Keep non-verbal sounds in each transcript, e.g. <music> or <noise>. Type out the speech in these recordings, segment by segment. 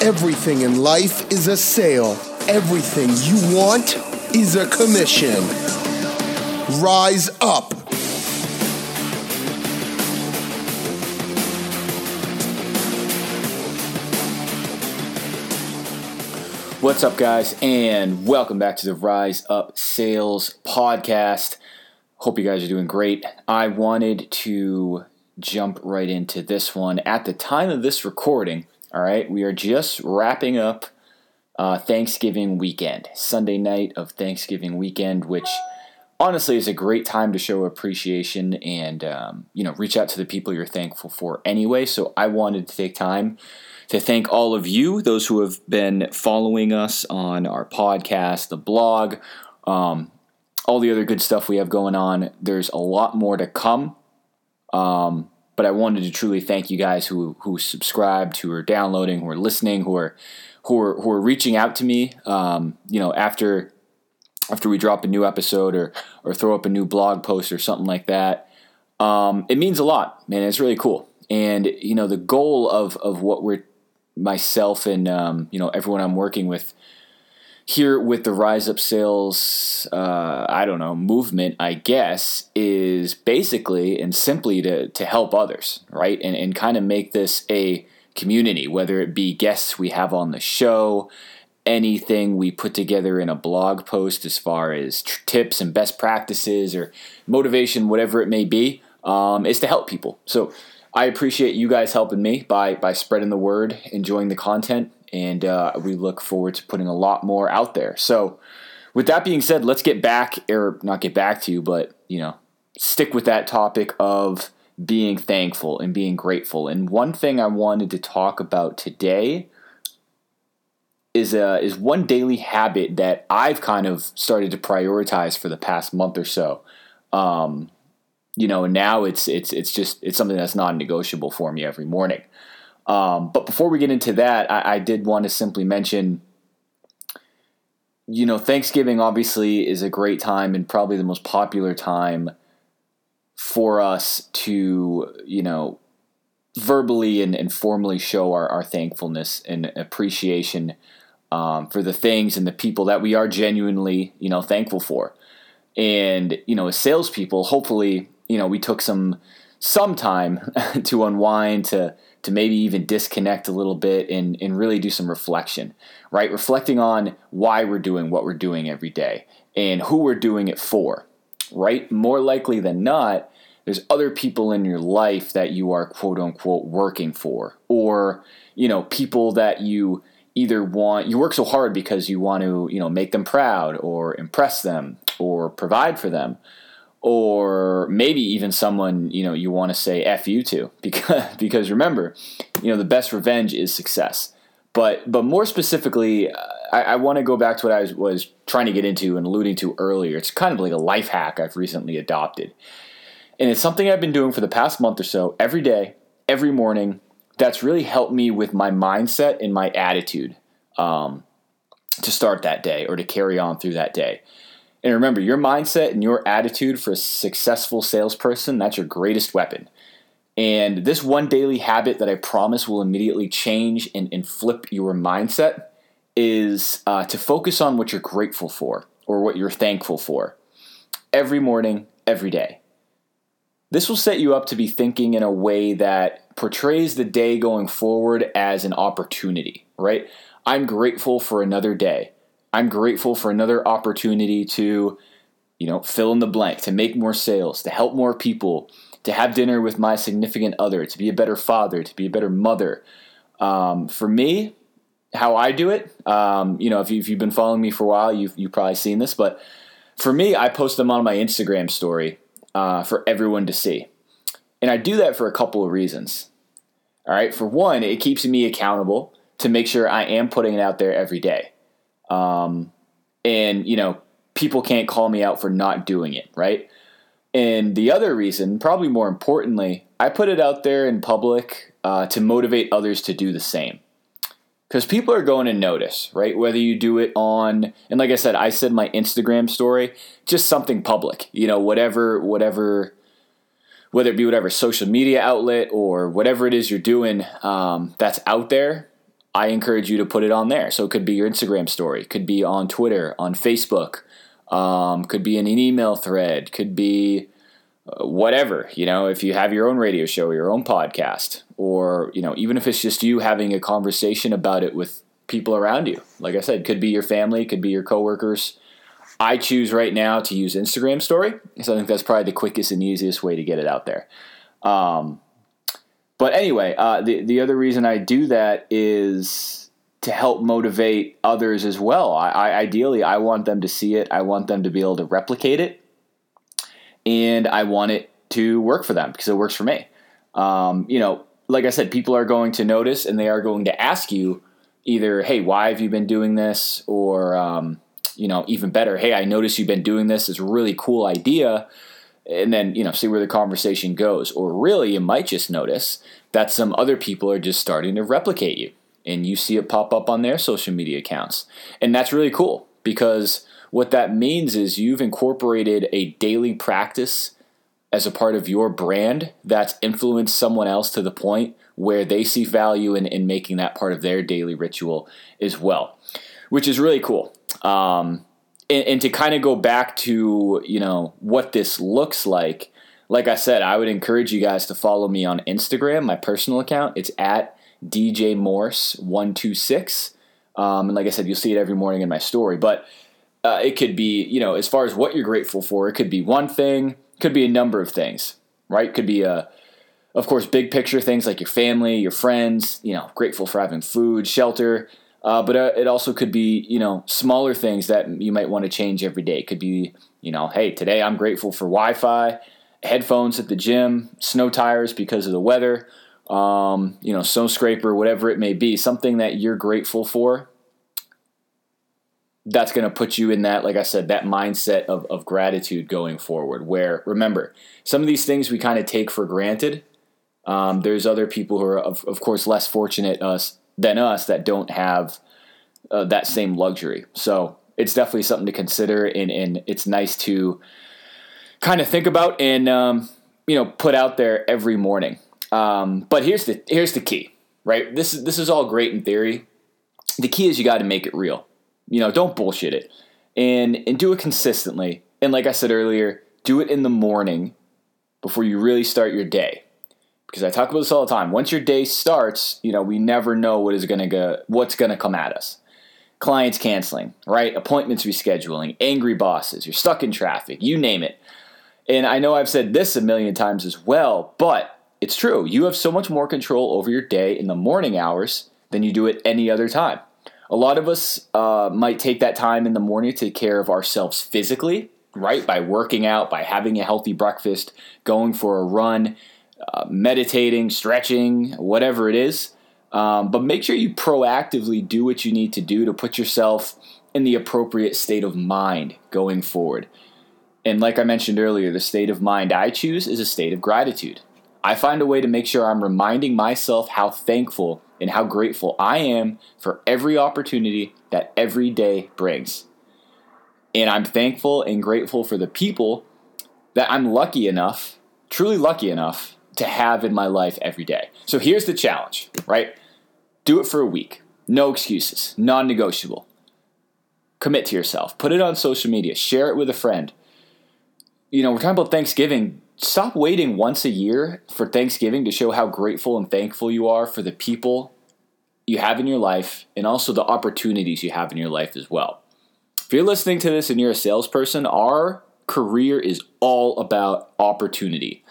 Everything in life is a sale. Everything you want is a commission. Rise up. What's up, guys, and welcome back to the Rise Up Sales Podcast. Hope you guys are doing great. I wanted to jump right into this one. At the time of this recording, all right, we are just wrapping up uh, Thanksgiving weekend, Sunday night of Thanksgiving weekend, which honestly is a great time to show appreciation and um, you know reach out to the people you're thankful for anyway. So I wanted to take time to thank all of you, those who have been following us on our podcast, the blog, um, all the other good stuff we have going on. There's a lot more to come. Um, but I wanted to truly thank you guys who who subscribed, who are downloading, who are listening, who are who are who are reaching out to me. Um, you know, after after we drop a new episode or or throw up a new blog post or something like that. Um, it means a lot, man. It's really cool. And you know, the goal of of what we're myself and um, you know everyone I'm working with here with the rise up sales uh, i don't know movement i guess is basically and simply to, to help others right? And, and kind of make this a community whether it be guests we have on the show anything we put together in a blog post as far as tr- tips and best practices or motivation whatever it may be um, is to help people. So I appreciate you guys helping me by by spreading the word, enjoying the content, and uh, we look forward to putting a lot more out there. So, with that being said, let's get back, or not get back to you, but you know, stick with that topic of being thankful and being grateful. And one thing I wanted to talk about today is uh, is one daily habit that I've kind of started to prioritize for the past month or so. Um, you know, now it's it's it's just it's something that's non-negotiable for me every morning. Um, but before we get into that, I, I did want to simply mention, you know, Thanksgiving obviously is a great time and probably the most popular time for us to, you know, verbally and, and formally show our, our thankfulness and appreciation um, for the things and the people that we are genuinely, you know, thankful for. And, you know, as salespeople, hopefully you know, we took some some time <laughs> to unwind, to to maybe even disconnect a little bit and, and really do some reflection, right? Reflecting on why we're doing what we're doing every day and who we're doing it for, right? More likely than not, there's other people in your life that you are quote unquote working for, or, you know, people that you either want, you work so hard because you want to, you know, make them proud or impress them or provide for them or maybe even someone you know you want to say f you to <laughs> because because remember you know the best revenge is success. But but more specifically i, I want to go back to what i was, was trying to get into and alluding to earlier. It's kind of like a life hack i've recently adopted. And it's something i've been doing for the past month or so every day every morning that's really helped me with my mindset and my attitude um, to start that day or to carry on through that day and remember, your mindset and your attitude for a successful salesperson, that's your greatest weapon. And this one daily habit that I promise will immediately change and, and flip your mindset is uh, to focus on what you're grateful for or what you're thankful for every morning, every day. This will set you up to be thinking in a way that portrays the day going forward as an opportunity, right? I'm grateful for another day. I'm grateful for another opportunity to, you know, fill in the blank, to make more sales, to help more people, to have dinner with my significant other, to be a better father, to be a better mother. Um, for me, how I do it, um, you know, if, you, have been following me for a while, you've, you've probably seen this, but for me, I post them on my Instagram story uh, for everyone to see. And I do that for a couple of reasons. All right. For one, it keeps me accountable to make sure I am putting it out there every day. Um, and, you know, people can't call me out for not doing it, right? And the other reason, probably more importantly, I put it out there in public uh, to motivate others to do the same. Because people are going to notice, right? Whether you do it on, and like I said, I said my Instagram story, just something public, you know, whatever, whatever, whether it be whatever social media outlet or whatever it is you're doing um, that's out there, I encourage you to put it on there. So it could be your Instagram story, could be on Twitter, on Facebook, um, could be in an email thread, could be uh, whatever. You know, if you have your own radio show, your own podcast, or you know, even if it's just you having a conversation about it with people around you. Like I said, could be your family, could be your coworkers. I choose right now to use Instagram story, so I think that's probably the quickest and easiest way to get it out there. Um, but anyway, uh, the the other reason I do that is to help motivate others as well. I, I, ideally I want them to see it. I want them to be able to replicate it, and I want it to work for them because it works for me. Um, you know, like I said, people are going to notice and they are going to ask you either, "Hey, why have you been doing this?" or um, you know, even better, "Hey, I notice you've been doing this. It's a really cool idea." And then you know see where the conversation goes. Or really you might just notice that some other people are just starting to replicate you and you see it pop up on their social media accounts. And that's really cool because what that means is you've incorporated a daily practice as a part of your brand that's influenced someone else to the point where they see value in, in making that part of their daily ritual as well which is really cool. Um, and, and to kind of go back to you know what this looks like like i said i would encourage you guys to follow me on instagram my personal account. It's at dj morse 126 um, and like i said you'll see it every morning in my story. But uh, it could be you know as far as what you're grateful for it could be one thing could be a number of things right? Could be a of course big picture things like your family your friends you know grateful for having food shelter uh, but uh, it also could be, you know, smaller things that you might want to change every day. It could be, you know, hey, today I'm grateful for Wi-Fi, headphones at the gym, snow tires because of the weather, um, you know, snow scraper, whatever it may be. Something that you're grateful for. That's going to put you in that, like I said, that mindset of, of gratitude going forward. Where remember, some of these things we kind of take for granted. Um, there's other people who are, of, of course, less fortunate us than us that don't have uh, that same luxury. So it's definitely something to consider, and, and it's nice to kind of think about and um, you know put out there every morning. Um, but here's the here's the key, right? This is this is all great in theory. The key is you got to make it real. You know, don't bullshit it, and and do it consistently. And like I said earlier, do it in the morning before you really start your day because I talk about this all the time. Once your day starts, you know, we never know what is going to go, what's going to come at us. Clients canceling, right? Appointments rescheduling, angry bosses, you're stuck in traffic, you name it. And I know I've said this a million times as well, but it's true. You have so much more control over your day in the morning hours than you do at any other time. A lot of us uh, might take that time in the morning to take care of ourselves physically, right? By working out, by having a healthy breakfast, going for a run, uh, meditating, stretching, whatever it is. Um, but make sure you proactively do what you need to do to put yourself in the appropriate state of mind going forward. And like I mentioned earlier, the state of mind I choose is a state of gratitude. I find a way to make sure I'm reminding myself how thankful and how grateful I am for every opportunity that every day brings. And I'm thankful and grateful for the people that I'm lucky enough, truly lucky enough, to have in my life every day. So here's the challenge, right? Do it for a week. No excuses, non negotiable. Commit to yourself. Put it on social media. Share it with a friend. You know, we're talking about Thanksgiving. Stop waiting once a year for Thanksgiving to show how grateful and thankful you are for the people you have in your life and also the opportunities you have in your life as well. If you're listening to this and you're a salesperson, our career is all about opportunity.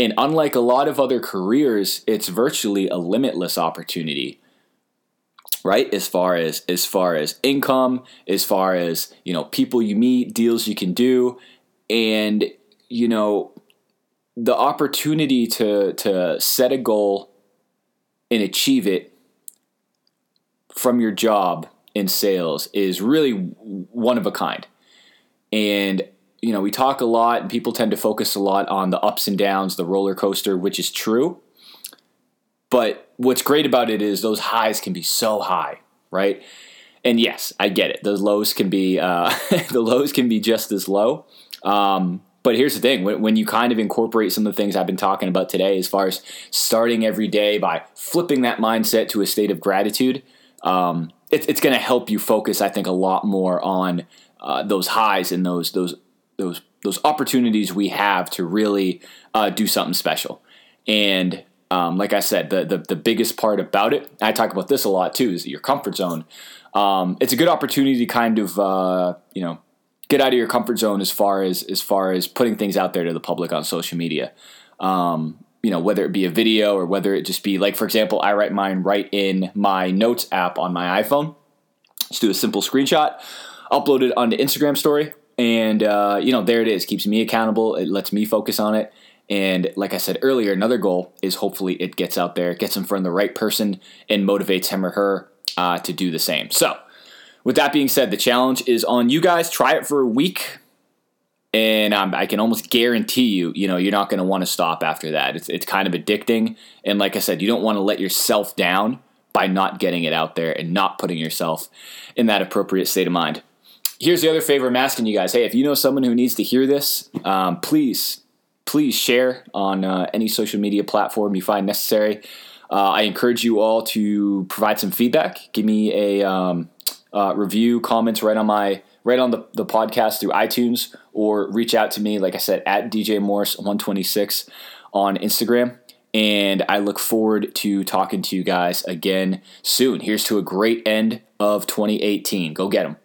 And unlike a lot of other careers, it's virtually a limitless opportunity. Right? As far as as far as income, as far as, you know, people you meet, deals you can do, and you know, the opportunity to to set a goal and achieve it from your job in sales is really one of a kind. And you know, we talk a lot and people tend to focus a lot on the ups and downs, the roller coaster, which is true. But what's great about it is those highs can be so high, right? And yes, I get it. Those lows can be uh, <laughs> the lows can be just as low. Um, but here's the thing when, when, you kind of incorporate some of the things I've been talking about today, as far as starting every day by flipping that mindset to a state of gratitude, um, it, it's going to help you focus, I think, a lot more on uh, those highs and those those those those opportunities we have to really uh, do something special. And um, like I said, the, the, the biggest part about it, I talk about this a lot too, is your comfort zone. Um, it's a good opportunity to kind of uh, you know get out of your comfort zone as far as as far as putting things out there to the public on social media. Um, you know, whether it be a video or whether it just be like, for example, I write mine right in my notes app on my iPhone. Just do a simple screenshot, upload it onto Instagram story, and uh, you know, there it is. Keeps me accountable. It lets me focus on it. And like I said earlier, another goal is hopefully it gets out there, gets in front of the right person, and motivates him or her uh, to do the same. So with that being said, the challenge is on you guys. Try it for a week, and um, I can almost guarantee you, you know, you're not going to want to stop after that. It's it's kind of addicting, and like I said, you don't want to let yourself down by not getting it out there and not putting yourself in that appropriate state of mind. Here's the other favor I'm asking you guys. Hey, if you know someone who needs to hear this, um, please, please share on uh, any social media platform you find necessary. Uh, I encourage you all to provide some feedback. Give me a um, uh, review, comments right on my right on the, the podcast through iTunes, or reach out to me, like I said, at DJ Morse 126 on Instagram. And I look forward to talking to you guys again soon. Here's to a great end of 2018. Go get them.